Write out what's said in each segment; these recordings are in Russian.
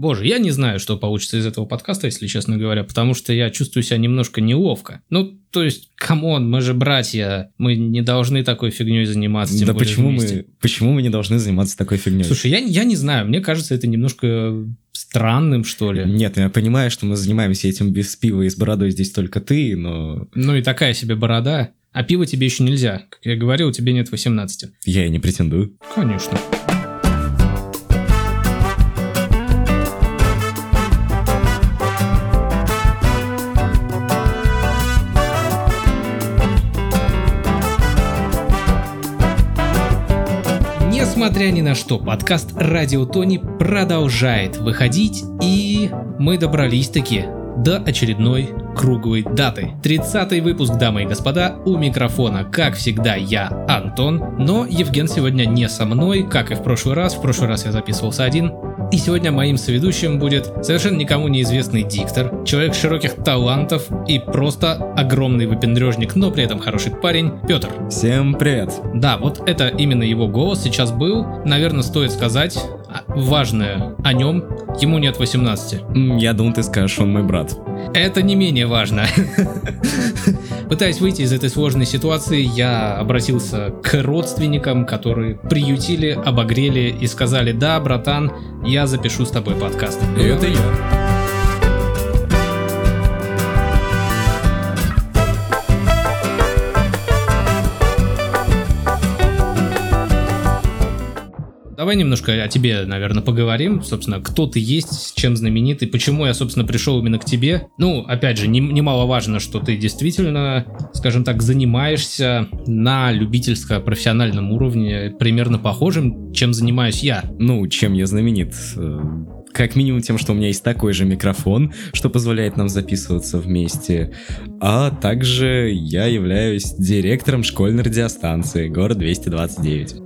Боже, я не знаю, что получится из этого подкаста, если честно говоря, потому что я чувствую себя немножко неловко. Ну, то есть, come on, мы же братья, мы не должны такой фигней заниматься. Тем более почему вместе. мы, почему мы не должны заниматься такой фигней? Слушай, я, я не знаю, мне кажется, это немножко странным, что ли. Нет, я понимаю, что мы занимаемся этим без пива и с бородой здесь только ты, но Ну и такая себе борода. А пиво тебе еще нельзя. Как я говорил, тебе нет 18. я и не претендую. Конечно. Несмотря ни на что, подкаст «Радио Тони» продолжает выходить, и мы добрались-таки до очередной круглой даты. 30 выпуск, дамы и господа, у микрофона, как всегда, я, Антон, но Евген сегодня не со мной, как и в прошлый раз, в прошлый раз я записывался один, и сегодня моим соведущим будет совершенно никому неизвестный диктор, человек широких талантов и просто огромный выпендрежник, но при этом хороший парень, Петр. Всем привет. Да, вот это именно его голос сейчас был. Наверное, стоит сказать а, важное о нем. Ему нет 18. М, Я думал, ты скажешь, он мой брат. Это не менее важно. Пытаясь выйти из этой сложной ситуации, я обратился к родственникам, которые приютили, обогрели и сказали, да, братан, я запишу с тобой подкаст. И это я. Давай немножко о тебе, наверное, поговорим. Собственно, кто ты есть, чем знаменитый, почему я, собственно, пришел именно к тебе. Ну, опять же, не- немаловажно, что ты действительно, скажем так, занимаешься на любительско-профессиональном уровне, примерно похожим, чем занимаюсь я. Ну, чем я знаменит? Как минимум тем, что у меня есть такой же микрофон, что позволяет нам записываться вместе. А также я являюсь директором школьной радиостанции город 229.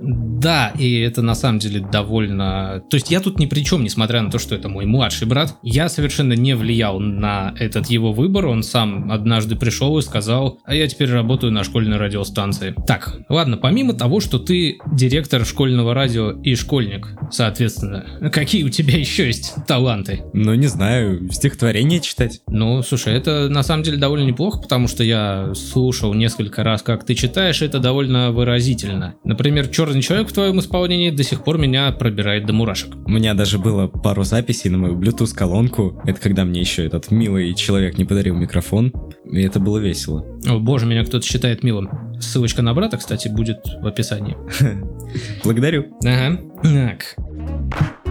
Да, и это на самом деле довольно... То есть я тут ни при чем, несмотря на то, что это мой младший брат. Я совершенно не влиял на этот его выбор. Он сам однажды пришел и сказал, а я теперь работаю на школьной радиостанции. Так, ладно, помимо того, что ты директор школьного радио и школьник, соответственно, какие у тебя еще есть таланты? Ну, не знаю, стихотворение читать. Ну, слушай, это на самом деле довольно неплохо, потому что я слушал несколько раз, как ты читаешь, это довольно выразительно. Например, «Черный человек» в твоем исполнении до сих пор меня пробирает до мурашек. У меня даже было пару записей на мою Bluetooth-колонку. Это когда мне еще этот милый человек не подарил микрофон. И это было весело. О боже, меня кто-то считает милым. Ссылочка на брата, кстати, будет в описании. Благодарю. Ага. Так.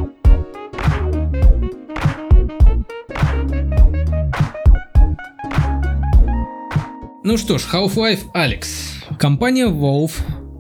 Ну что ж, Half-Life Alex. Компания Valve,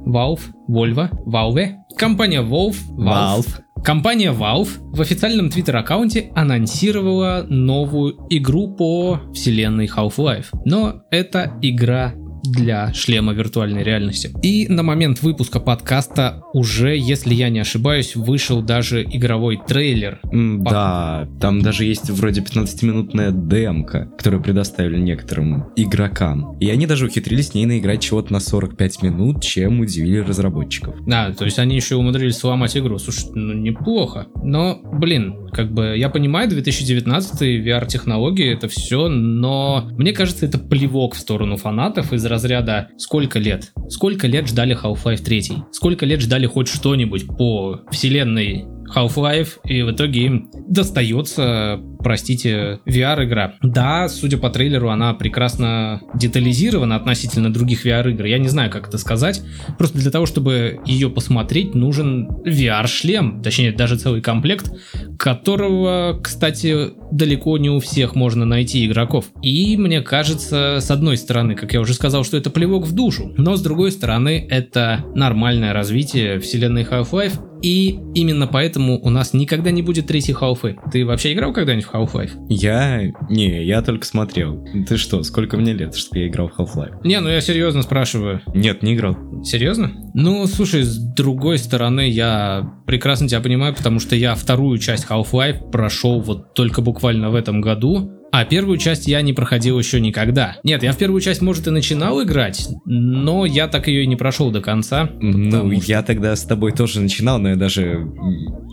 Valve, Volvo, Valve. Компания Valve, Valve. Компания Valve в официальном твиттер-аккаунте анонсировала новую игру по вселенной Half-Life. Но это игра для шлема виртуальной реальности. И на момент выпуска подкаста уже, если я не ошибаюсь, вышел даже игровой трейлер. М, Да, там даже есть вроде 15-минутная демка, которую предоставили некоторым игрокам. И они даже ухитрились с ней наиграть чего-то на 45 минут, чем удивили разработчиков. Да, то есть они еще умудрились сломать игру. Слушай, ну неплохо. Но, блин, как бы я понимаю, 2019 VR-технологии это все, но мне кажется, это плевок в сторону фанатов из разряда сколько лет? Сколько лет ждали Half-Life 3? Сколько лет ждали хоть что-нибудь по вселенной Half-Life, и в итоге им достается, простите, VR-игра. Да, судя по трейлеру, она прекрасно детализирована относительно других VR-игр. Я не знаю, как это сказать. Просто для того, чтобы ее посмотреть, нужен VR-шлем, точнее, даже целый комплект, которого, кстати, далеко не у всех можно найти игроков. И мне кажется, с одной стороны, как я уже сказал, что это плевок в душу, но с другой стороны, это нормальное развитие вселенной Half-Life, и именно поэтому у нас никогда не будет третьей Half-Life. Ты вообще играл когда-нибудь в Half-Life? Я... Не, я только смотрел. Ты что, сколько мне лет, чтобы я играл в Half-Life? Не, ну я серьезно спрашиваю. Нет, не играл. Серьезно? Ну, слушай, с другой стороны, я прекрасно тебя понимаю, потому что я вторую часть Half-Life прошел вот только буквально в этом году, А первую часть я не проходил еще никогда. Нет, я в первую часть, может, и начинал играть, но я так ее и не прошел до конца. Ну, я тогда с тобой тоже начинал, но я даже...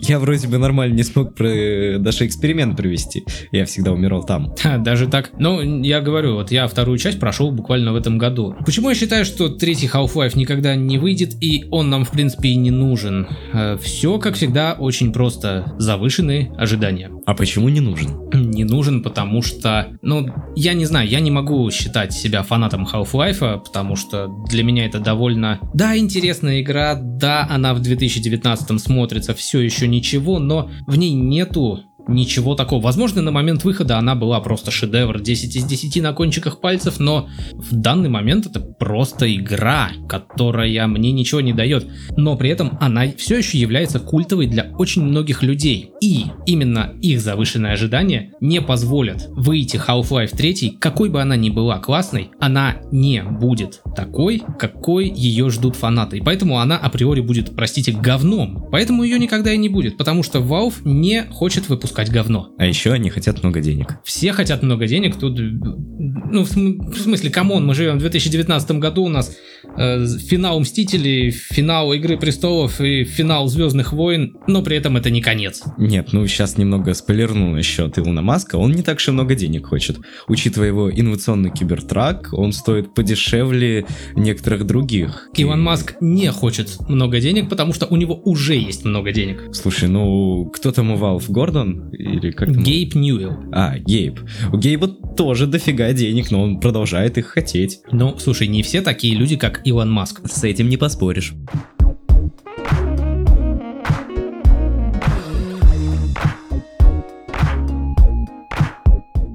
Я вроде бы нормально не смог про... даже эксперимент провести. Я всегда умирал там. Ха, даже так. Ну, я говорю, вот я вторую часть прошел буквально в этом году. Почему я считаю, что третий Half-Life никогда не выйдет, и он нам, в принципе, и не нужен? Э, Все, как всегда, очень просто. Завышенные ожидания. А почему не нужен? Не нужен, потому что, ну, я не знаю, я не могу считать себя фанатом Half-Life, потому что для меня это довольно... Да, интересная игра, да, она в 2019 смотрится все еще ничего, но в ней нету ничего такого. Возможно, на момент выхода она была просто шедевр 10 из 10 на кончиках пальцев, но в данный момент это просто игра, которая мне ничего не дает. Но при этом она все еще является культовой для очень многих людей. И именно их завышенные ожидания не позволят выйти Half-Life 3, какой бы она ни была классной, она не будет такой, какой ее ждут фанаты. И поэтому она априори будет, простите, говном. Поэтому ее никогда и не будет, потому что Valve не хочет выпускать говно. А еще они хотят много денег. Все хотят много денег, тут, ну, в, см- в смысле, come on, мы живем в 2019 году, у нас э, финал Мстителей, финал Игры Престолов и финал Звездных войн, но при этом это не конец. Нет, ну сейчас немного спойлерну насчет Илона Маска, он не так и много денег хочет. Учитывая его инновационный кибертрак, он стоит подешевле некоторых других. Илон Маск не хочет много денег, потому что у него уже есть много денег. Слушай, ну кто там у Valve? Гордон? Или как там? Гейб Ньюэлл. А, Гейб. У Гейба тоже дофига денег, но он продолжает их хотеть. Ну, слушай, не все такие люди, как Илон Маск. С этим не поспоришь.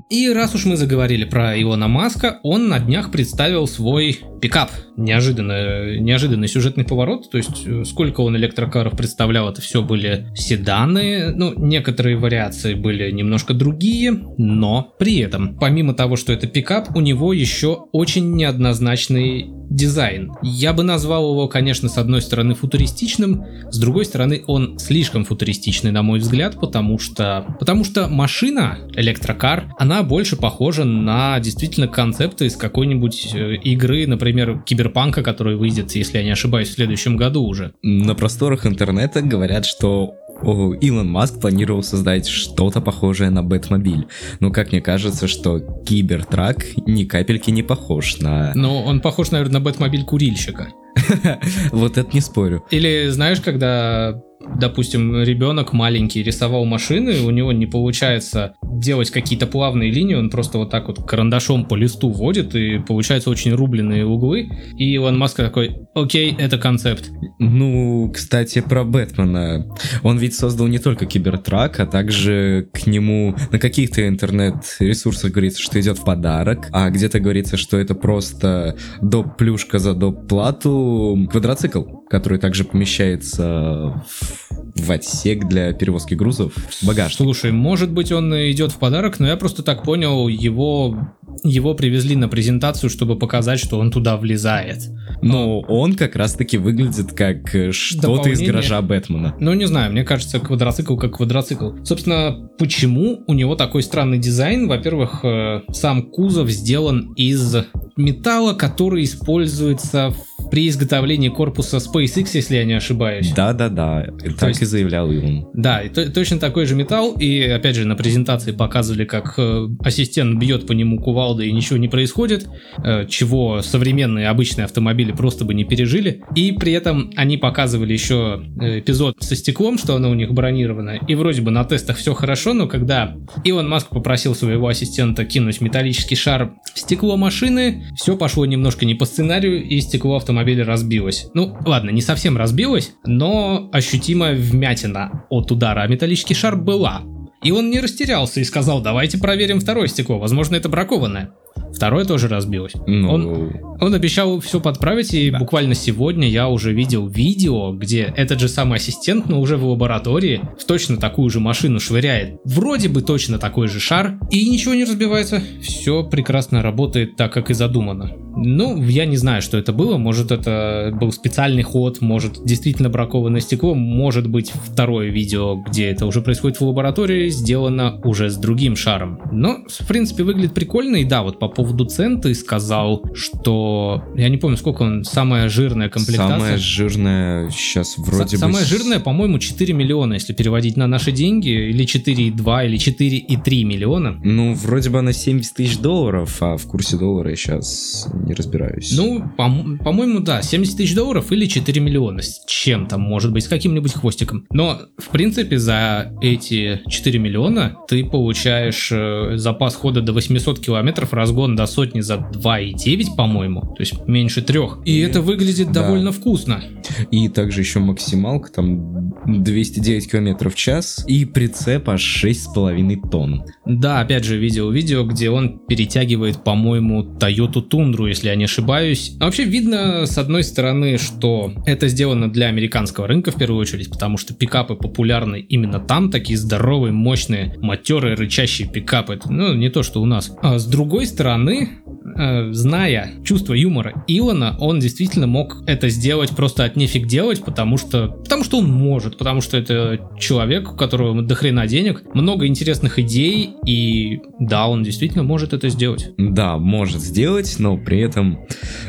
И раз уж мы заговорили про Илона Маска, он на днях представил свой пикап. Неожиданно, неожиданный сюжетный поворот, то есть э, сколько он электрокаров представлял, это все были седаны, ну, некоторые вариации были немножко другие, но при этом, помимо того, что это пикап, у него еще очень неоднозначный дизайн. Я бы назвал его, конечно, с одной стороны футуристичным, с другой стороны он слишком футуристичный, на мой взгляд, потому что, потому что машина, электрокар, она больше похожа на действительно концепты из какой-нибудь э, игры, например, Киберпанка, который выйдет, если я не ошибаюсь, в следующем году уже. На просторах интернета говорят, что о, Илон Маск планировал создать что-то похожее на Бэтмобиль. Но как мне кажется, что Кибертрак ни капельки не похож на... Но он похож, наверное, на Бэтмобиль курильщика. Вот это не спорю. Или знаешь, когда, допустим, ребенок маленький рисовал машины, у него не получается делать какие-то плавные линии, он просто вот так вот карандашом по листу водит, и получаются очень рубленые углы. И Илон Маск такой, окей, это концепт. Ну, кстати, про Бэтмена. Он ведь создал не только Кибертрак, а также к нему на каких-то интернет-ресурсах говорится, что идет в подарок, а где-то говорится, что это просто доп. плюшка за доп. плату квадроцикл, который также помещается в, в отсек для перевозки грузов в багажник. Слушай, может быть он идет в подарок, но я просто так понял, его, его привезли на презентацию, чтобы показать, что он туда влезает. Но он как раз-таки выглядит как э, что-то из гаража Бэтмена. Ну, не знаю, мне кажется, квадроцикл как квадроцикл. Собственно, почему у него такой странный дизайн? Во-первых, э, сам кузов сделан из металла, который используется при изготовлении корпуса SpaceX, если я не ошибаюсь. Да-да-да, так есть- и заявлял Илон. Да, и то- точно такой же металл, и опять же на презентации показывали, как э, ассистент бьет по нему кувалдой и ничего не происходит, э, чего современные обычные автомобили просто бы не пережили. И при этом они показывали еще э, эпизод со стеклом, что оно у них бронировано, и вроде бы на тестах все хорошо, но когда Илон Маск попросил своего ассистента кинуть металлический шар в стекло машины, все пошло немножко не по сценарию, и стекло автомобиля разбилось. Ну, ладно, не совсем разбилось, но ощутимая вмятина от удара, а металлический шар была. И он не растерялся и сказал, давайте проверим второе стекло, возможно это бракованное. Второе тоже разбилось. Ну, Он, он обещал все подправить, и Да. буквально сегодня я уже видел видео, где этот же самый ассистент, но уже в лаборатории, в точно такую же машину швыряет. Вроде бы точно такой же шар, и ничего не разбивается. Все прекрасно работает так, как и задумано. Ну, я не знаю, что это было. Может, это был специальный ход, может, действительно бракованное стекло, может быть, второе видео, где это уже происходит в лаборатории, сделано уже с другим шаром. Но, в принципе, выглядит прикольно. И да, вот по поводу цен ты сказал, что... Я не помню, сколько он, самая жирная комплектация. самая жирная сейчас вроде Са- бы... Самая с- жирная, по-моему, 4 миллиона, если переводить на наши деньги, или 4,2, или 4,3 миллиона. Ну, вроде бы она 70 тысяч долларов, а в курсе доллара я сейчас не разбираюсь. Ну, по- по-моему, да, 70 тысяч долларов или 4 миллиона с чем-то, может быть, с каким-нибудь хвостиком. Но, в принципе, за эти 4 миллиона ты получаешь э, запас хода до 800 километров, разгон до сотни за 2,9, по-моему, то есть меньше трех. И это выглядит Да. довольно вкусно. И также еще максималка, там 209 километров в час, и прицеп аж 6,5 тонн. Да, опять же, видел видео, где он перетягивает, по-моему, Toyota Тундру, если я не ошибаюсь. А вообще видно, с одной стороны, что это сделано для американского рынка в первую очередь, потому что пикапы популярны именно там, такие здоровые, мощные, матерые, рычащие пикапы. Ну, не то, что у нас. А с другой стороны, э, зная чувство юмора Илона, он действительно мог это сделать просто от нефиг делать, потому что, потому что он может, потому что это человек, у которого до хрена денег, много интересных идей, и да, он действительно может это сделать. Да, может сделать, но при этом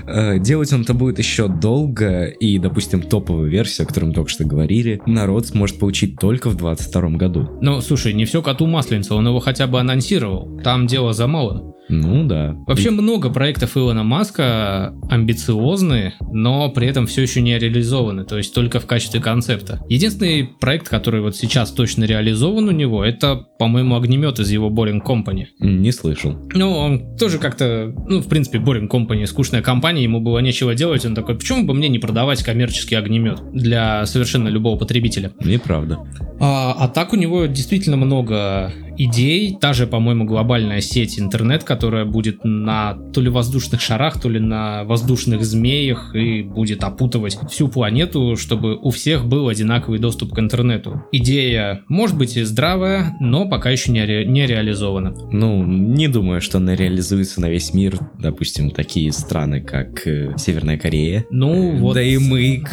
э, делать он это будет еще долго, и, допустим, топовую версию, о которой мы только что говорили, народ сможет получить только в 2022 году. Но, слушай, не все коту масленица, он его хотя бы анонсировал. Там дело за малым. Ну да. Вообще много проектов Илона Маска амбициозные, но при этом все еще не реализованы, то есть только в качестве концепта. Единственный проект, который вот сейчас точно реализован у него, это, по-моему, огнемет из его Boring Company. Не слышал. Ну, он тоже как-то, ну, в принципе, Boring Company, скучная компания, ему было нечего делать, он такой, почему бы мне не продавать коммерческий огнемет для совершенно любого потребителя? Неправда. А, а так у него действительно много идей. Та же, по-моему, глобальная сеть интернет, которая будет на то ли воздушных шарах, то ли на воздушных змеях и будет опутывать всю планету, чтобы у всех был одинаковый доступ к интернету. Идея может быть и здравая, но пока еще не, ре- не реализована. Ну, не думаю, что она реализуется на весь мир. Допустим, такие страны, как э, Северная Корея. Ну, вот... Да и мы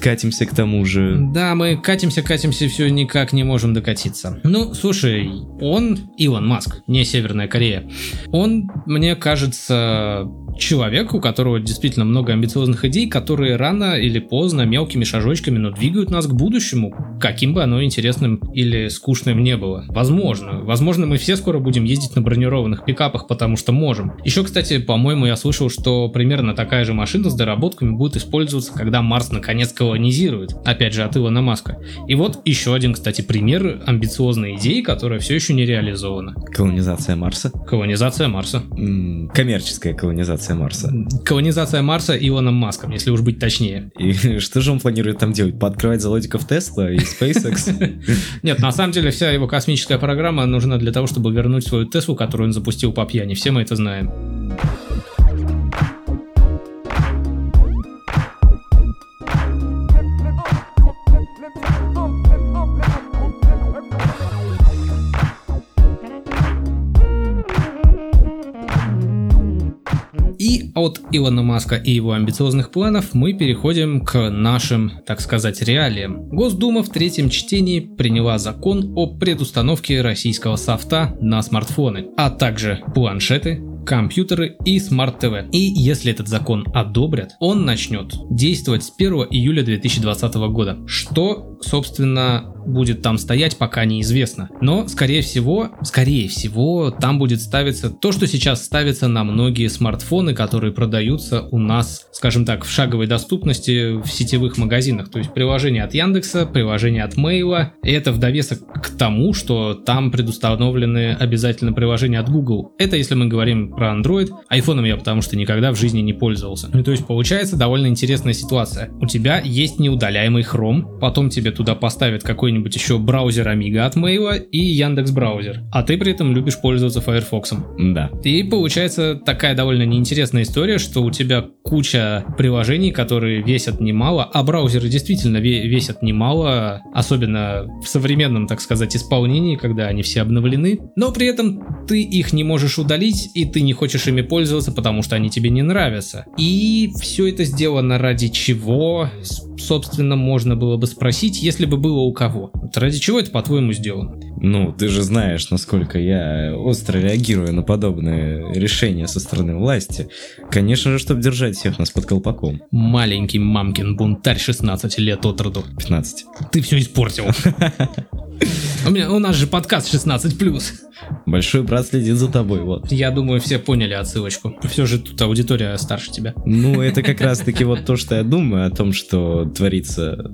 катимся к тому же. Да, мы катимся, катимся, все никак не можем докатиться. Ну, слушай, он, Илон Маск, не Северная Корея, он, мне кажется, человек, у которого действительно много амбициозных идей, которые рано или поздно мелкими шажочками, но двигают нас к будущему, каким бы оно интересным или скучным не было. Возможно. Возможно, мы все скоро будем ездить на бронированных пикапах, потому что можем. Еще, кстати, по-моему, я слышал, что примерно такая же машина с доработками будет использоваться, когда Марс наконец колонизирует. Опять же, от Илона Маска. И вот еще один, кстати, пример амбициозной идеи, которая все еще не реализована. Колонизация Марса. Колонизация Марса. М, Коммерческая колонизация Марса. Колонизация Марса Илоном Маском, если уж быть точнее. И что же он планирует там делать? Пооткрывать заводиков Тесла и SpaceX? Нет, на самом деле вся его космическая программа нужна для того, чтобы вернуть свою Теслу, которую он запустил по пьяни. Все мы это знаем. От Илона Маска и его амбициозных планов мы переходим к нашим, так сказать, реалиям. Госдума в третьем чтении приняла закон о предустановке российского софта на смартфоны, а также планшеты, компьютеры и смарт-ТВ. И если этот закон одобрят, он начнет действовать с 1 июля 2020 года. Что, собственно, будет там стоять, пока неизвестно. Но, скорее всего, скорее всего, там будет ставиться то, что сейчас ставится на многие смартфоны, которые продаются у нас, скажем так, в шаговой доступности в сетевых магазинах. То есть приложение от Яндекса, приложение от Мейла. Это в довесок к тому, что там предустановлены обязательно приложения от Google. Это если мы говорим про Android. Айфоном я потому что никогда в жизни не пользовался. Ну, то есть получается довольно интересная ситуация. У тебя есть неудаляемый Chrome, потом тебе туда поставят какой-нибудь еще браузер Amiga от Mail и Яндекс браузер, а ты при этом любишь пользоваться Firefox. Да. И получается такая довольно неинтересная история, что у тебя куча приложений, которые весят немало, а браузеры действительно весят немало, особенно в современном, так сказать, исполнении, когда они все обновлены, но при этом ты их не можешь удалить, и ты не хочешь ими пользоваться, потому что они тебе не нравятся. И все это сделано ради чего, собственно, можно было бы спросить, если бы было у кого. Вот ради чего это, по-твоему, сделано? Ну, ты же знаешь, насколько я остро реагирую на подобные решения со стороны власти. Конечно же, чтобы держать всех нас под колпаком. Маленький мамкин бунтарь 16 лет от роду. 15. Ты все испортил. У, меня, у нас же подкаст 16+. Большой брат следит за тобой, вот. Я думаю, все поняли отсылочку. Все же тут аудитория старше тебя. Ну, это как раз-таки вот то, что я думаю о том, что творится.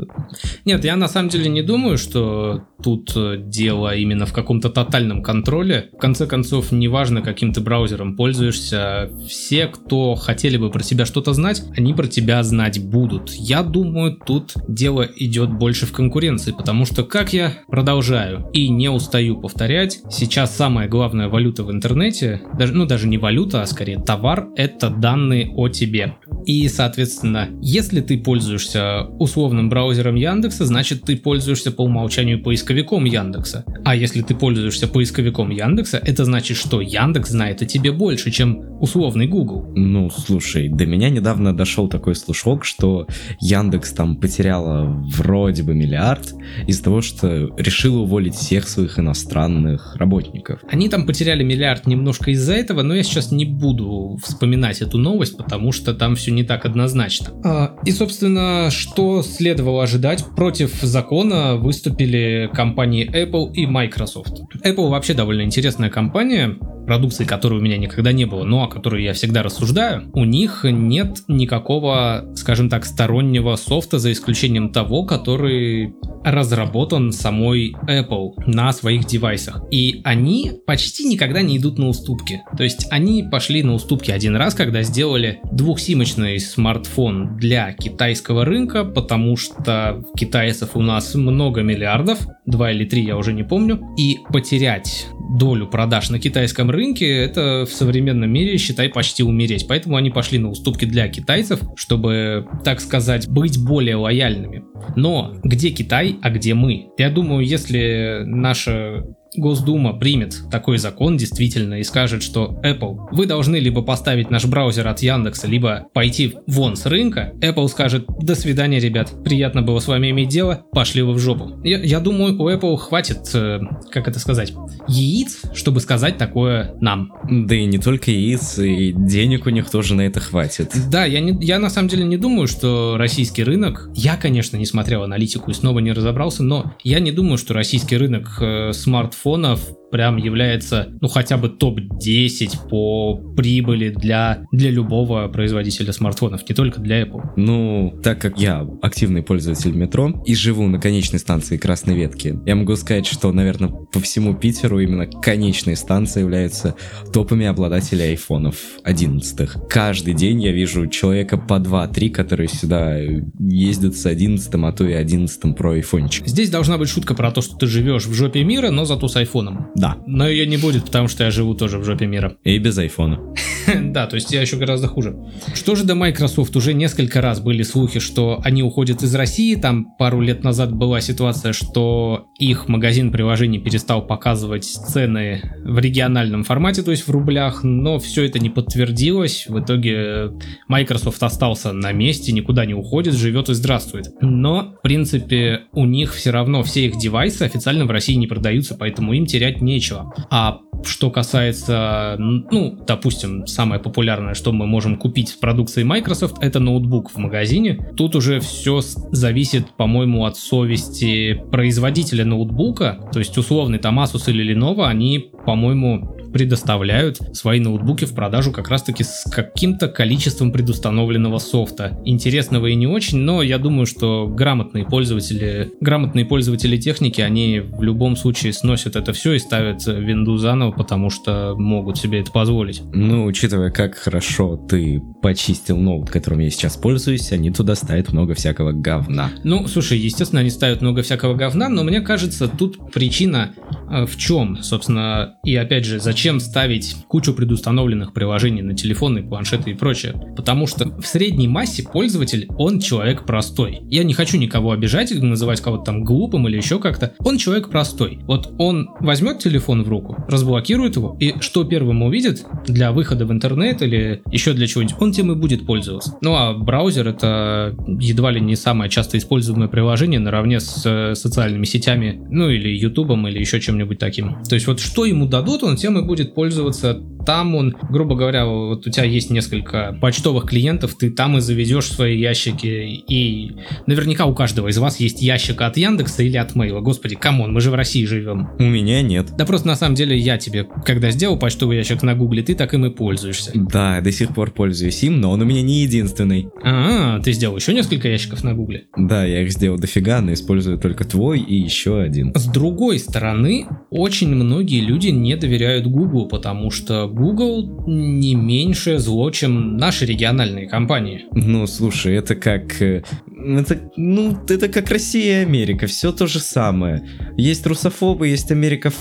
Нет, я на самом деле не думаю, что тут э, дело именно в каком-то тотальном контроле. В конце концов, неважно, каким ты браузером пользуешься, все, кто хотели бы про тебя что-то знать, они про тебя знать будут. Я думаю, тут дело идет больше в конкуренции, потому что, как я продолжаю и не устаю повторять, сейчас самая главная валюта в интернете, даже, ну даже не валюта, а скорее товар, это данные о тебе. И, соответственно, если ты пользуешься условным браузером Яндекса, значит ты пользуешься по умолчанию поисковиком Яндекса. А если ты пользуешься поисковиком Яндекса, это значит, что Яндекс знает о тебе больше, чем условный Google. Ну, слушай, до меня недавно дошел такой слушок, что Яндекс там потеряла вроде бы миллиард из-за того, что решил уволить всех своих иностранных работников. Они там потеряли миллиард немножко из-за этого, но я сейчас не буду вспоминать эту новость, потому что там все не так однозначно. А, и, собственно, что следовало ожидать? Против закона выступили компании Apple и Microsoft. Apple вообще довольно интересная компания, продукции, которой у меня никогда не было, но о которой я всегда рассуждаю, у них нет никакого, скажем так, стороннего софта, за исключением того, который разработан самой Apple на своих девайсах. И они почти никогда не идут на уступки. То есть они пошли на уступки один раз, когда сделали двухсимочный смартфон для китайского рынка, потому что китайцев у нас много миллиардов, два или три я уже не помню, и потерять долю продаж на китайском рынке, это в современном мире, считай, почти умереть. Поэтому они пошли на уступки для китайцев, чтобы, так сказать, быть более лояльными. Но где Китай, а где мы? Я думаю, если наша Госдума примет такой закон действительно и скажет, что Apple, вы должны либо поставить наш браузер от Яндекса, либо пойти вон с рынка, Apple скажет, до свидания, ребят, приятно было с вами иметь дело, пошли вы в жопу. Я, я думаю, у Apple хватит, э, как это сказать, яиц, чтобы сказать такое нам. Да и не только яиц, и денег у них тоже на это хватит. Да, я, не, я на самом деле не думаю, что российский рынок, я, конечно, не смотрел аналитику и снова не разобрался, но я не думаю, что российский рынок э, смартфонов смартфонов прям является, ну, хотя бы топ-10 по прибыли для, для любого производителя смартфонов, не только для Apple. Ну, так как я активный пользователь метро и живу на конечной станции Красной Ветки, я могу сказать, что, наверное, по всему Питеру именно конечные станции являются топами обладателей айфонов 11. Каждый день я вижу человека по 2-3, которые сюда ездят с 11, а то и 11 Pro айфончик. Здесь должна быть шутка про то, что ты живешь в жопе мира, но зато с айфоном. Да. Но ее не будет, потому что я живу тоже в жопе мира. И без айфона. да, то есть я еще гораздо хуже. Что же до Microsoft? Уже несколько раз были слухи, что они уходят из России. Там пару лет назад была ситуация, что их магазин приложений перестал показывать цены в региональном формате, то есть в рублях, но все это не подтвердилось. В итоге Microsoft остался на месте, никуда не уходит, живет и здравствует. Но, в принципе, у них все равно все их девайсы официально в России не продаются, поэтому им терять нечего. А что касается, ну, допустим, самое популярное, что мы можем купить в продукции Microsoft, это ноутбук в магазине. Тут уже все зависит, по-моему, от совести производителя ноутбука. То есть условный там Asus или Lenovo, они, по-моему, предоставляют свои ноутбуки в продажу как раз-таки с каким-то количеством предустановленного софта. Интересного и не очень, но я думаю, что грамотные пользователи, грамотные пользователи техники, они в любом случае сносят это все и ставят Windows заново, потому что могут себе это позволить. Ну, учитывая, как хорошо ты почистил ноут, которым я сейчас пользуюсь, они туда ставят много всякого говна. Ну, слушай, естественно, они ставят много всякого говна, но мне кажется, тут причина э, в чем, собственно, и опять же, зачем ставить кучу предустановленных приложений на телефоны, планшеты и прочее? Потому что в средней массе пользователь, он человек простой. Я не хочу никого обижать, называть кого-то там глупым или еще как-то. Он человек простой. Вот он возьмет телефон в руку, разблокирует его, и что первым увидит для выхода в интернет или еще для чего-нибудь, он тем и будет пользоваться. Ну а браузер это едва ли не самое часто используемое приложение наравне с э, социальными сетями, ну или ютубом или еще чем-нибудь таким. То есть вот что ему дадут, он тем и будет пользоваться там он, грубо говоря, вот у тебя есть несколько почтовых клиентов, ты там и заведешь свои ящики, и наверняка у каждого из вас есть ящик от Яндекса или от Мейла. Господи, come on, мы же в России живем. У меня нет. Да просто на самом деле я тебе, когда сделал почтовый ящик на Гугле, ты так им и пользуешься. Да, до сих пор пользуюсь им, но он у меня не единственный. А, ты сделал еще несколько ящиков на Гугле? Да, я их сделал дофига, но использую только твой и еще один. С другой стороны, очень многие люди не доверяют Гуглу, потому что Google не меньше зло, чем наши региональные компании. Ну, слушай, это как... э, Это, ну, это как Россия и Америка, все то же самое. Есть русофобы, есть америкоф...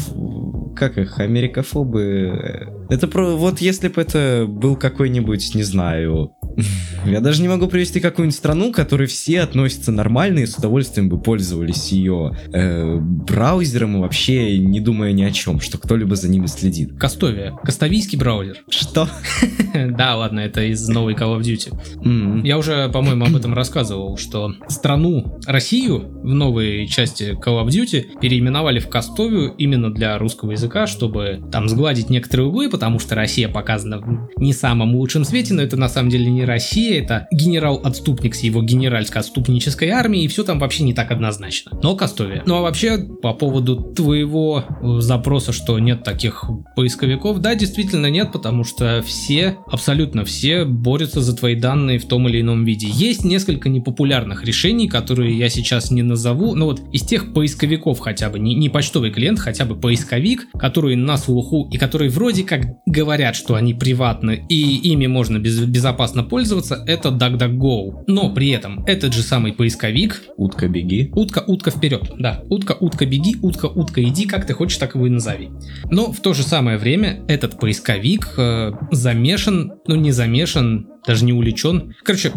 Как их? Америкофобы... Это про... Вот если бы это был какой-нибудь, не знаю... Я даже не могу привести какую-нибудь страну, к которой все относятся нормально и с удовольствием бы пользовались ее э, браузером и вообще не думая ни о чем, что кто-либо за ними следит. Кастовия. Кастовийский браузер. Что? Да, ладно, это из новой Call of Duty. Я уже, по-моему, об этом рассказывал, что страну Россию в новой части Call of Duty переименовали в Кастовию именно для русского языка, чтобы там сгладить некоторые углы, потому что Россия показана в не самом лучшем свете, но это на самом деле не Россия, это генерал-отступник с его генеральско-отступнической армией, и все там вообще не так однозначно. Но Кастовия. Ну а вообще, по поводу твоего э, запроса, что нет таких поисковиков, да, действительно нет, потому что все, абсолютно все борются за твои данные в том или ином виде. Есть несколько непопулярных решений, которые я сейчас не назову, но вот из тех поисковиков хотя бы, не, не почтовый клиент, хотя бы поисковик, который на слуху и которые вроде как говорят, что они приватны и ими можно без- безопасно пользоваться, это DuckDuckGo. Но при этом этот же самый поисковик Утка, беги. Утка, утка вперед, да. Утка, утка беги, утка, утка иди, как ты хочешь, так его и назови. Но в то же самое время этот поисковик э, замешан, ну не замешан, даже не увлечен. Короче,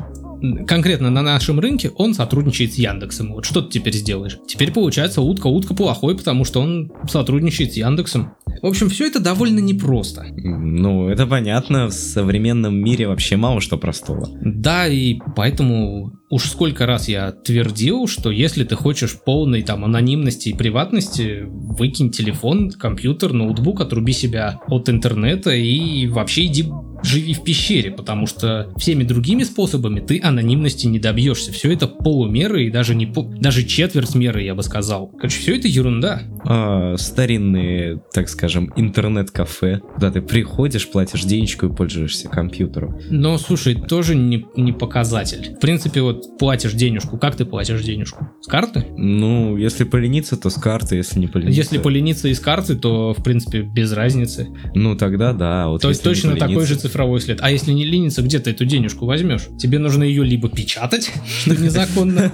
конкретно на нашем рынке он сотрудничает с Яндексом. Вот что ты теперь сделаешь? Теперь получается утка, утка плохой, потому что он сотрудничает с Яндексом. В общем, все это довольно непросто. Ну, это понятно, в современном мире вообще мало что простого. Да, и поэтому уж сколько раз я твердил, что если ты хочешь полной там анонимности и приватности, выкинь телефон, компьютер, ноутбук, отруби себя от интернета и вообще иди живи в пещере, потому что всеми другими способами ты анонимности не добьешься. Все это полумеры и даже не по- даже четверть меры, я бы сказал. Короче, все это ерунда. А, старинные, так скажем, интернет-кафе, куда ты приходишь, платишь денежку и пользуешься компьютером. Но, слушай, тоже не, не показатель. В принципе, вот платишь денежку. Как ты платишь денежку? С карты? Ну, если полениться, то с карты, если не полениться... Если полениться из карты, то, в принципе, без разницы. Ну, тогда да. Вот То есть точно такой же цифровой след. А если не лениться, где ты эту денежку возьмешь? Тебе нужно ее либо печатать, что незаконно,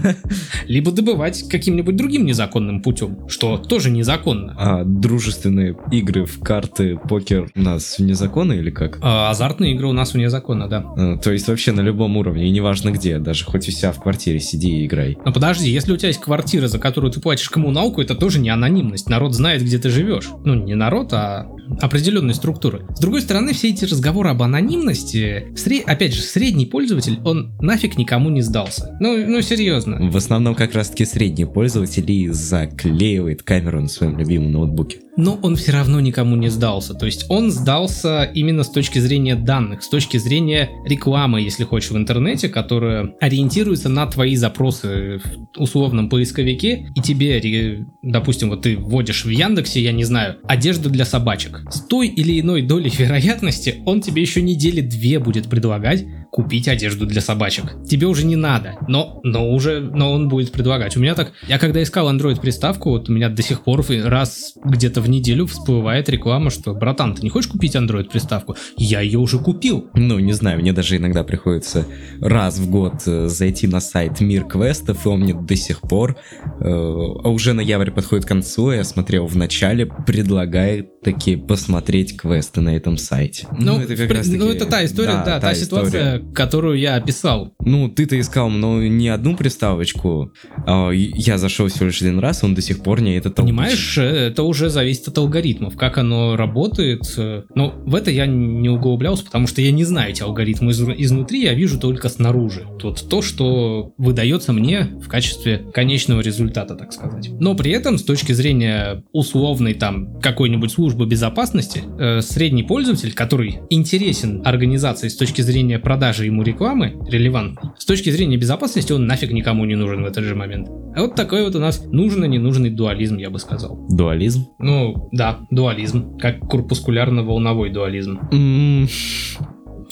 либо добывать каким-нибудь другим незаконным путем, что тоже незаконно. А дружественные игры в карты, покер у нас вне закона или как? А азартные игры у нас вне закона, да. А, То есть вообще на любом уровне, и неважно где, даже хоть у себя в квартире сиди и играй. Но подожди, если у тебя есть квартира, за которую ты платишь коммуналку, это тоже не анонимность. Народ знает, где ты живешь. Ну, не народ, а определенные структуры. С другой стороны, все эти разговоры об анонимности, сре- опять же, средний пользователь, он нафиг никому не сдался. Ну, ну серьезно. В основном как раз таки средний пользователь и заклеивает камеру на своем любимом ноутбуке. Но он все равно никому не сдался. То есть он сдался именно с точки зрения данных, с точки зрения рекламы, если хочешь, в интернете, которая ориентируется на твои запросы в условном поисковике, и тебе, допустим, вот ты вводишь в Яндексе, я не знаю, одежду для собачек. С той или иной долей вероятности он тебе еще недели две будет предлагать купить одежду для собачек. Тебе уже не надо, но, но уже, но он будет предлагать. У меня так, я когда искал Android приставку, вот у меня до сих пор раз где-то в неделю всплывает реклама, что, братан, ты не хочешь купить Android приставку? Я ее уже купил. Ну, не знаю, мне даже иногда приходится раз в год э, зайти на сайт Мир Квестов, и он мне до сих пор, э, а уже ноябрь подходит к концу, я смотрел в начале, предлагает таки посмотреть квесты на этом сайте. Ну, ну это как при, раз таки... Ну, это та история, да, да та, та ситуация, которую я описал. Ну, ты-то искал, но не одну приставочку. А я зашел всего лишь один раз, он до сих пор не этот Понимаешь, э, это уже зависит от алгоритмов, как оно работает. Но в это я не углублялся, потому что я не знаю эти алгоритмы из, изнутри, я вижу только снаружи. Вот то, что выдается мне в качестве конечного результата, так сказать. Но при этом, с точки зрения условной там какой-нибудь службы безопасности, э, средний пользователь, который интересен организации с точки зрения продажи продажи ему рекламы релевантной, с точки зрения безопасности он нафиг никому не нужен в этот же момент. А вот такой вот у нас нужно-ненужный дуализм, я бы сказал. Дуализм? Ну, да, дуализм. Как корпускулярно-волновой дуализм. Mm.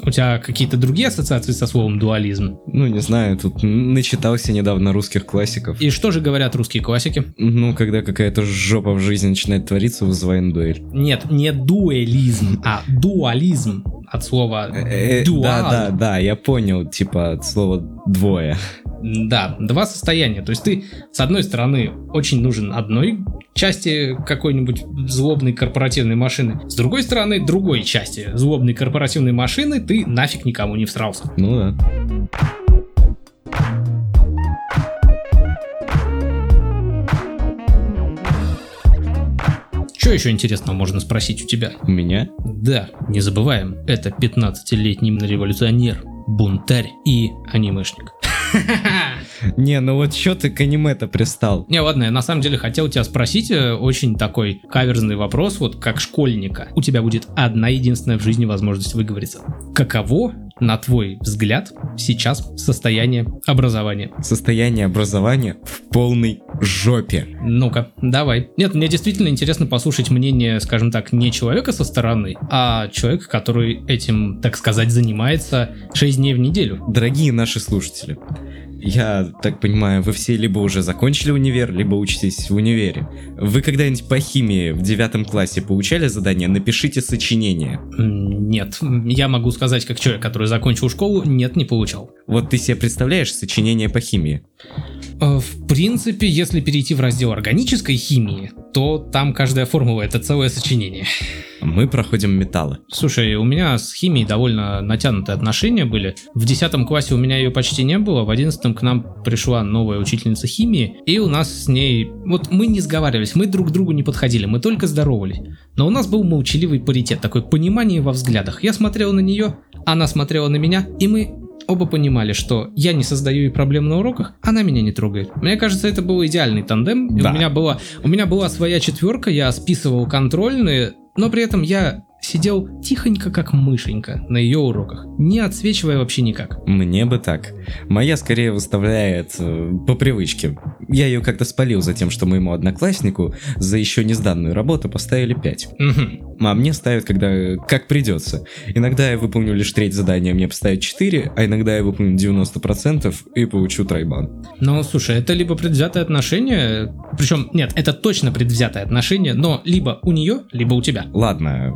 У тебя какие-то другие ассоциации со словом дуализм? Ну, не знаю, тут начитался недавно русских классиков. И что же говорят русские классики? Ну, когда какая-то жопа в жизни начинает твориться, вызываем дуэль. Нет, не дуэлизм, а дуализм от слова э, э, дуал. Да, да, да, я понял, типа от слова двое. Да, два состояния. То есть ты, с одной стороны, очень нужен одной части какой-нибудь злобной корпоративной машины, с другой стороны, другой части злобной корпоративной машины ты нафиг никому не всрался. Ну да. Что еще интересного можно спросить у тебя? У меня? Да, не забываем, это 15-летний революционер, бунтарь и анимешник. Не, ну вот что ты к аниме-то пристал? Не, ладно, я на самом деле хотел тебя спросить э, очень такой каверзный вопрос, вот как школьника. У тебя будет одна единственная в жизни возможность выговориться. Каково на твой взгляд, сейчас состояние образования? Состояние образования в полной жопе. Ну-ка, давай. Нет, мне действительно интересно послушать мнение, скажем так, не человека со стороны, а человека, который этим, так сказать, занимается 6 дней в неделю. Дорогие наши слушатели, я так понимаю, вы все либо уже закончили универ, либо учитесь в универе. Вы когда-нибудь по химии в девятом классе получали задание «Напишите сочинение»? Нет. Я могу сказать, как человек, который закончил школу, нет, не получал. Вот ты себе представляешь сочинение по химии? Э, в принципе, если перейти в раздел органической химии, то там каждая формула это целое сочинение. Мы проходим металлы. Слушай, у меня с химией довольно натянутые отношения были. В 10 классе у меня ее почти не было, в 11 к нам пришла новая учительница химии, и у нас с ней... Вот мы не сговаривались, мы друг к другу не подходили, мы только здоровались. Но у нас был молчаливый паритет, такое понимание во взглядах. Я смотрел на нее, она смотрела на меня, и мы оба понимали, что я не создаю ей проблем на уроках, она меня не трогает. Мне кажется, это был идеальный тандем. Да. у меня была, у меня была своя четверка, я списывал контрольные, но при этом я сидел тихонько, как мышенька, на ее уроках, не отсвечивая вообще никак. Мне бы так. Моя скорее выставляет э, по привычке. Я ее как-то спалил за тем, что моему однокласснику за еще не сданную работу поставили 5. Угу. А мне ставят, когда как придется. Иногда я выполню лишь треть задания, мне поставят 4, а иногда я выполню 90% и получу тройбан. Ну, слушай, это либо предвзятое отношение, причем, нет, это точно предвзятое отношение, но либо у нее, либо у тебя. Ладно,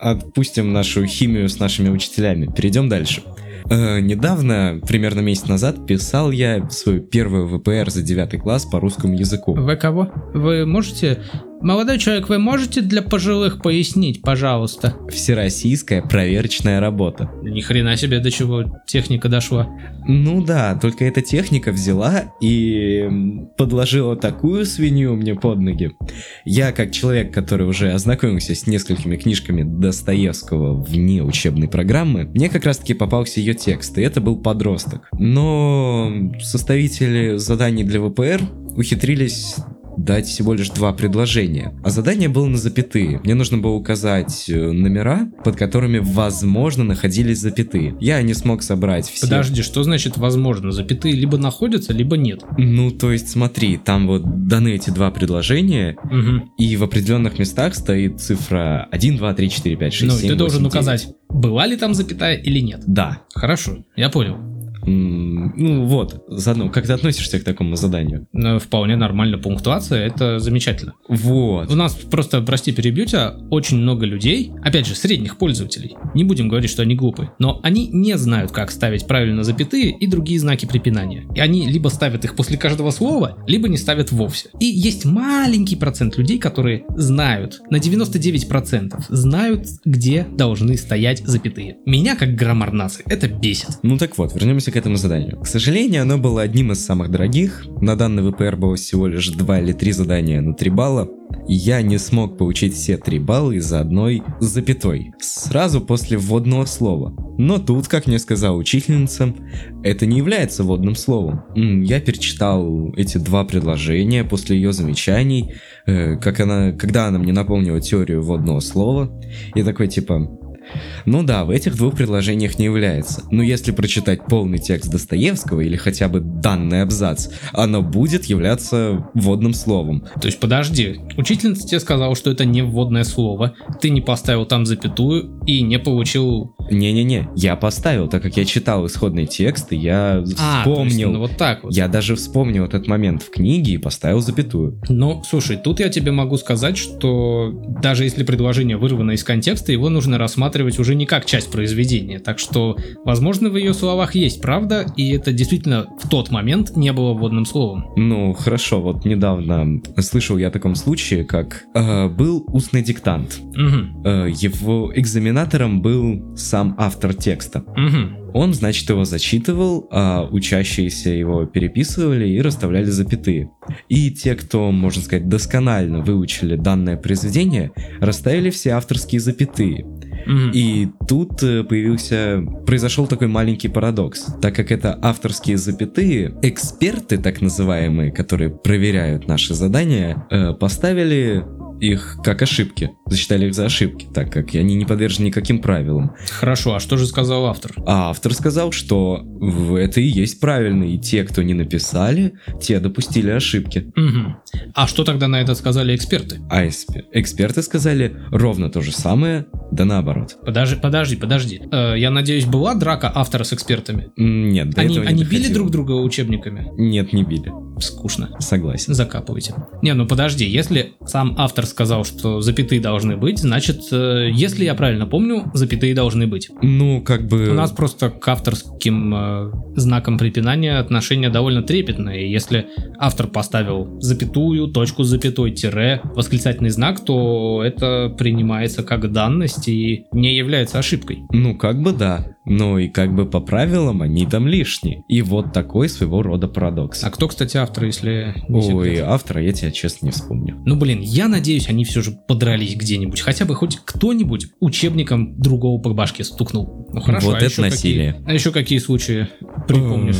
отпустим нашу химию с нашими учителями. Перейдем дальше. Э, недавно, примерно месяц назад, писал я свою первую ВПР за 9 класс по русскому языку. Вы кого? Вы можете Молодой человек, вы можете для пожилых пояснить, пожалуйста? Всероссийская проверочная работа. Ни хрена себе, до чего техника дошла. Ну да, только эта техника взяла и подложила такую свинью мне под ноги. Я, как человек, который уже ознакомился с несколькими книжками Достоевского вне учебной программы, мне как раз таки попался ее текст, и это был подросток. Но составители заданий для ВПР ухитрились дать всего лишь два предложения. А задание было на запятые. Мне нужно было указать э, номера, под которыми, возможно, находились запятые. Я не смог собрать все. Подожди, что значит возможно? Запятые либо находятся, либо нет. Ну, то есть смотри, там вот даны эти два предложения, Угу. и в определенных местах стоит цифра 1, 2, 3, 4, 5, 6, Ну, 7, ты должен 8, 9. указать, была ли там запятая или нет. Да. Хорошо, я понял. Ну вот, заодно, как ты относишься к такому заданию? Ну, Вполне нормально пунктуация, это замечательно. Вот. У нас просто, прости, перебью тебя, очень много людей, опять же, средних пользователей. Не будем говорить, что они глупые, но они не знают, как ставить правильно запятые и другие знаки препинания. И они либо ставят их после каждого слова, либо не ставят вовсе. И есть маленький процент людей, которые знают, на 99% знают, где должны стоять запятые. Меня, как граммар-нации, это бесит. Ну так вот, вернемся к этому заданию. К сожалению, оно было одним из самых дорогих. На данный ВПР было всего лишь 2 или 3 задания на 3 балла. И я не смог получить все 3 балла из-за одной запятой. Сразу после вводного слова. Но тут, как мне сказала учительница, это не является вводным словом. Я перечитал эти два предложения после ее замечаний, э, как она, когда она мне напомнила теорию вводного слова, и такой типа, ну да, в этих двух предложениях не является. Но если прочитать полный текст Достоевского или хотя бы данный абзац, оно будет являться вводным словом. То есть подожди, учительница тебе сказала, что это не вводное слово, ты не поставил там запятую и не получил... Не-не-не, я поставил, так как я читал исходный текст, и я А, то есть, вспомнил. ну вот так вот. Я даже вспомнил этот момент в книге и поставил запятую. Ну, слушай, тут я тебе могу сказать, что даже если предложение вырвано из контекста, его нужно рассматривать уже не как часть произведения. Так что, возможно, в ее словах есть правда, и это действительно в тот момент не было вводным словом. Ну, хорошо, вот недавно слышал я о таком случае, как э, был устный диктант. Угу, Э, его экзаменатором был сам автор текста. угу. Он, значит, его зачитывал, а учащиеся его переписывали и расставляли запятые. И те, кто, можно сказать, досконально выучили данное произведение, расставили все авторские запятые. И тут э, появился, произошел такой маленький парадокс, так как это авторские запятые, эксперты, так называемые, которые проверяют наши задания, э, поставили их как ошибки, засчитали их за ошибки, так как они не подвержены никаким правилам. Хорошо, а что же сказал автор? А автор сказал, что в это и есть правильно, и те, кто не написали, те допустили ошибки. Угу. А что тогда на это сказали эксперты? А эсп- эксперты сказали ровно то же самое, да наоборот. Подожди, подожди, подожди. Э, я надеюсь, была драка автора с экспертами? Нет, до Они, этого не они били доходило. друг друга учебниками? Нет, не били. Скучно. Согласен. Закапывайте. Не, ну подожди, если сам автор сказал, что запятые должны быть, значит, э, если я правильно помню, запятые должны быть. Ну, как бы... У нас просто к авторским э, знакам препинания отношение довольно трепетное. Если автор поставил запятую, точку с запятой, тире, восклицательный знак, то это принимается как данность и не является ошибкой. Ну, как бы да. Но и как бы по правилам они там лишние. И вот такой своего рода парадокс. А кто, кстати, автор, если не Ой, автора я тебя честно не вспомню. Ну блин, я надеюсь, они все же подрались где-нибудь. Хотя бы хоть кто-нибудь учебником другого по башке стукнул. Ну хорошо, Вот а это еще насилие. Какие, а еще какие случаи припомнишь?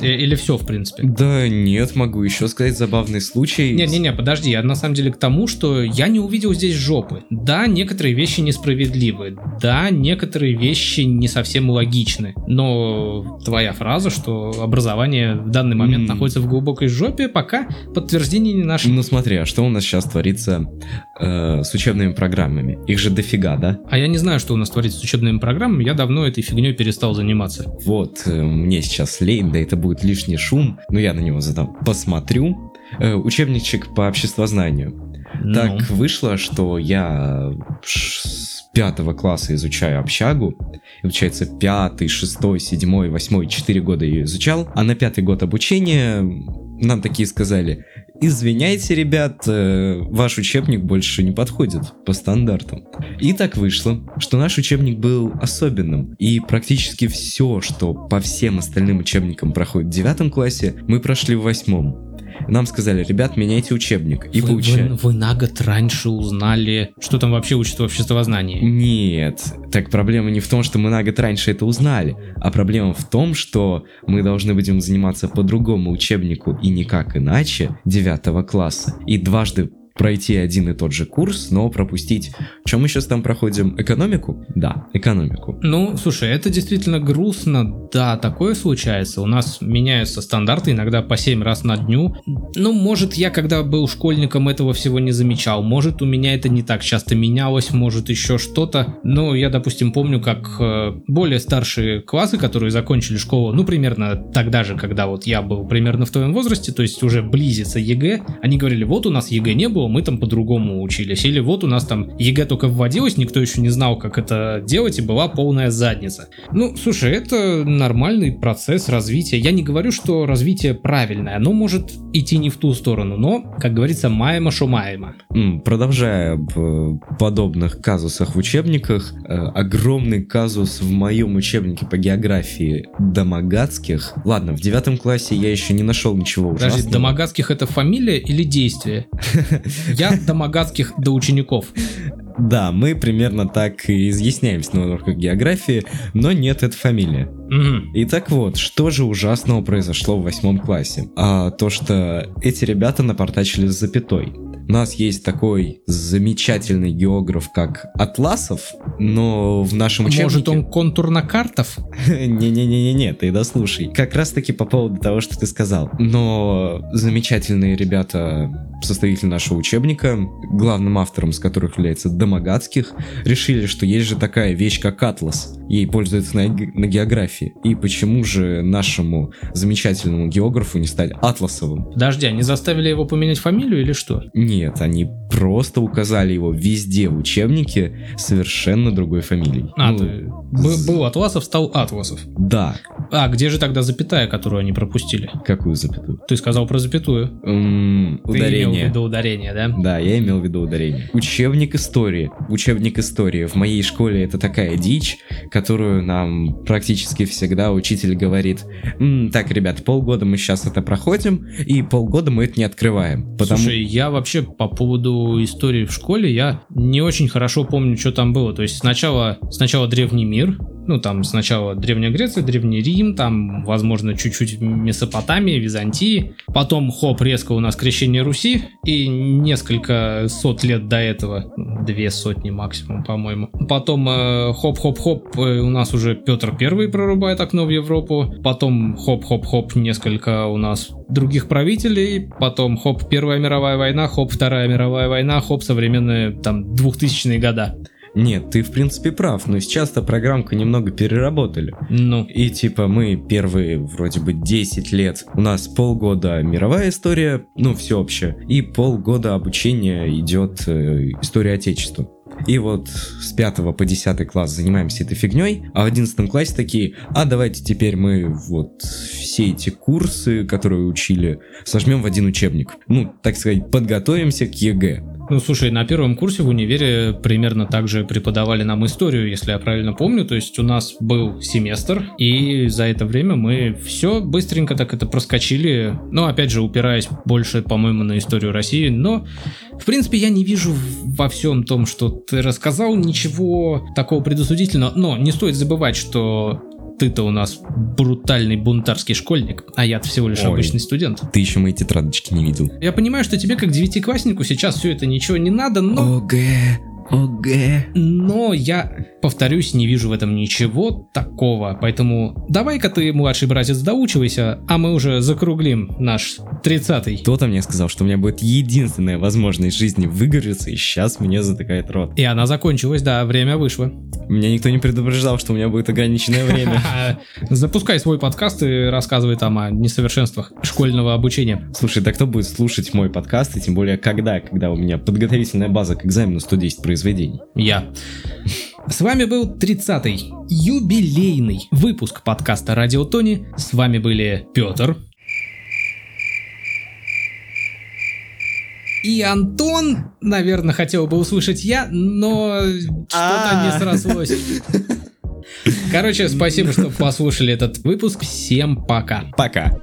Э, Или все, в принципе? Да нет, могу еще сказать забавный случай. Не-не-не, подожди, я на самом деле к тому, что я не увидел здесь жопы. Да, некоторые вещи несправедливы, да, некоторые вещи не совсем логичны, но твоя фраза, что образование в данный момент М. находится в глубокой жопе, пока подтверждения не нашли. Ну смотри, а что у нас сейчас творится э, с учебными программами? Их же дофига, да? А я не знаю, что у нас творится с учебными программами, я давно этой фигней перестал заниматься. Вот, э, мне сейчас лень, да это будет лишний шум, но я на него задам. Посмотрю. Э, учебничек по обществознанию. Ну, Так вышло, что я пятого класса изучаю общагу. И получается, пятый, шестой, седьмой, восьмой, четыре года ее изучал. А на пятый год обучения нам такие сказали, извиняйте, ребят, э, ваш учебник больше не подходит по стандартам. И так вышло, что наш учебник был особенным. И практически все, что по всем остальным учебникам проходит в девятом классе, мы прошли в восьмом. Нам сказали, ребят, меняйте учебник. И вы, получается... вы, вы на год раньше узнали, что там вообще учат в обществознании. Нет, так проблема не в том, что мы на год раньше это узнали, а проблема в том, что мы должны будем заниматься по другому учебнику и никак иначе 9 класса. И дважды пройти один и тот же курс, но пропустить... Чем мы сейчас там проходим? Экономику? Да, экономику. Ну, слушай, это действительно грустно. Да, такое случается. У нас меняются стандарты иногда по 7 раз на дню. Ну, может, я когда был школьником этого всего не замечал. Может, у меня это не так часто менялось, может, еще что-то. Но я, допустим, помню, как э, более старшие классы, которые закончили школу, ну, примерно тогда же, когда вот я был примерно в твоем возрасте, то есть уже близится ЕГЭ, они говорили, вот у нас ЕГЭ не было, мы там по-другому учились. Или вот у нас там ЕГЭ только вводилось, никто еще не знал, как это делать, и была полная задница. Ну, слушай, это нормальный процесс развития. Я не говорю, что развитие правильное, оно может идти не в ту сторону, но, как говорится, маема шумаема. Продолжая об э, подобных казусах в учебниках, э, огромный казус в моем учебнике по географии Домогацких. Ладно, в девятом классе я еще не нашел ничего ужасного. Подожди, Домогацких это фамилия или действие? Я Домогацких до учеников. Да, мы примерно так и изъясняемся на уроках географии, но нет, это фамилия. Угу. И так вот, что же ужасного произошло в восьмом классе? А то, что эти ребята напортачили с запятой. У нас есть такой замечательный географ, как Атласов, но в нашем учебнике... Может, он контурно-картов? Не-не-не-не, ты дослушай. Как раз-таки по поводу того, что ты сказал. Но замечательные ребята, составители нашего учебника, главным автором с которых является Домогацких, решили, что есть же такая вещь, как Атлас. Ей пользуются на, на географии. И почему же нашему замечательному географу не стать Атласовым? Подожди, они заставили его поменять фамилию или что? Нет, они просто указали его везде в учебнике совершенно другой фамилией. А, ну, ты... З... был Атласов, стал Атласов. Да. А, где же тогда запятая, которую они пропустили? Какую запятую? Ты сказал про запятую. М-м, Ты ударение. имел в виду ударение, да? Да, я имел в виду ударение. Учебник истории. Учебник истории. В моей школе это такая дичь, которую нам практически всегда учитель говорит, М, так, ребят, полгода мы сейчас это проходим, и полгода мы это не открываем. Потому... Слушай, я вообще по поводу истории в школе, я не очень хорошо помню, что там было. То есть сначала, сначала древний мир, ну, там сначала Древняя Греция, Древний Рим, там, возможно, чуть-чуть Месопотамия, Византии. Потом, хоп, резко у нас крещение Руси, и несколько сот лет до этого, две сотни максимум, по-моему. Потом, э, хоп-хоп-хоп, э, у нас уже Петр Первый прорубает окно в Европу. Потом, хоп-хоп-хоп, несколько у нас других правителей. Потом, хоп, Первая мировая война, хоп, Вторая мировая война, хоп, современные, там, двухтысячные года. Нет, ты в принципе прав, но сейчас-то программку немного переработали. Ну. И типа мы первые вроде бы 10 лет, у нас полгода мировая история, ну всеобщая, и полгода обучения идет э, история Отечества. И вот с 5 по 10 класс занимаемся этой фигней, а в 11 классе такие, а давайте теперь мы вот все эти курсы, которые учили, сожмем в один учебник. Ну, так сказать, подготовимся к ЕГЭ. Ну, слушай, на первом курсе в универе примерно так же преподавали нам историю, если я правильно помню. То есть у нас был семестр, и за это время мы все быстренько так это проскочили. Но, опять же, упираясь больше, по-моему, на историю России. Но, в принципе, я не вижу во всем том, что ты рассказал, ничего такого предосудительного. Но не стоит забывать, что ты-то у нас брутальный бунтарский школьник, а я всего лишь Ой. обычный студент. Ты еще мои тетрадочки не видел. Я понимаю, что тебе как девятикласснику сейчас все это ничего не надо, но... ОГЭ, ОГЭ. Но я, повторюсь, не вижу в этом ничего такого. Поэтому давай-ка ты, младший братец, доучивайся, а мы уже закруглим наш 30-й. Кто-то мне сказал, что у меня будет единственная возможность жизни выгореться, и сейчас мне затыкает рот. И она закончилась, да, время вышло. Меня никто не предупреждал, что у меня будет ограниченное время. Запускай свой подкаст и рассказывай там о несовершенствах школьного обучения. Слушай, да кто будет слушать мой подкаст, и тем более когда, когда у меня подготовительная база к экзамену 110 произведений? Я. С вами был 30-й юбилейный выпуск подкаста Радио Тони. С вами были Петр. И Антон, наверное, хотел бы услышать я, но что-то не срослось. Короче, спасибо, что послушали этот выпуск. Всем пока. Пока.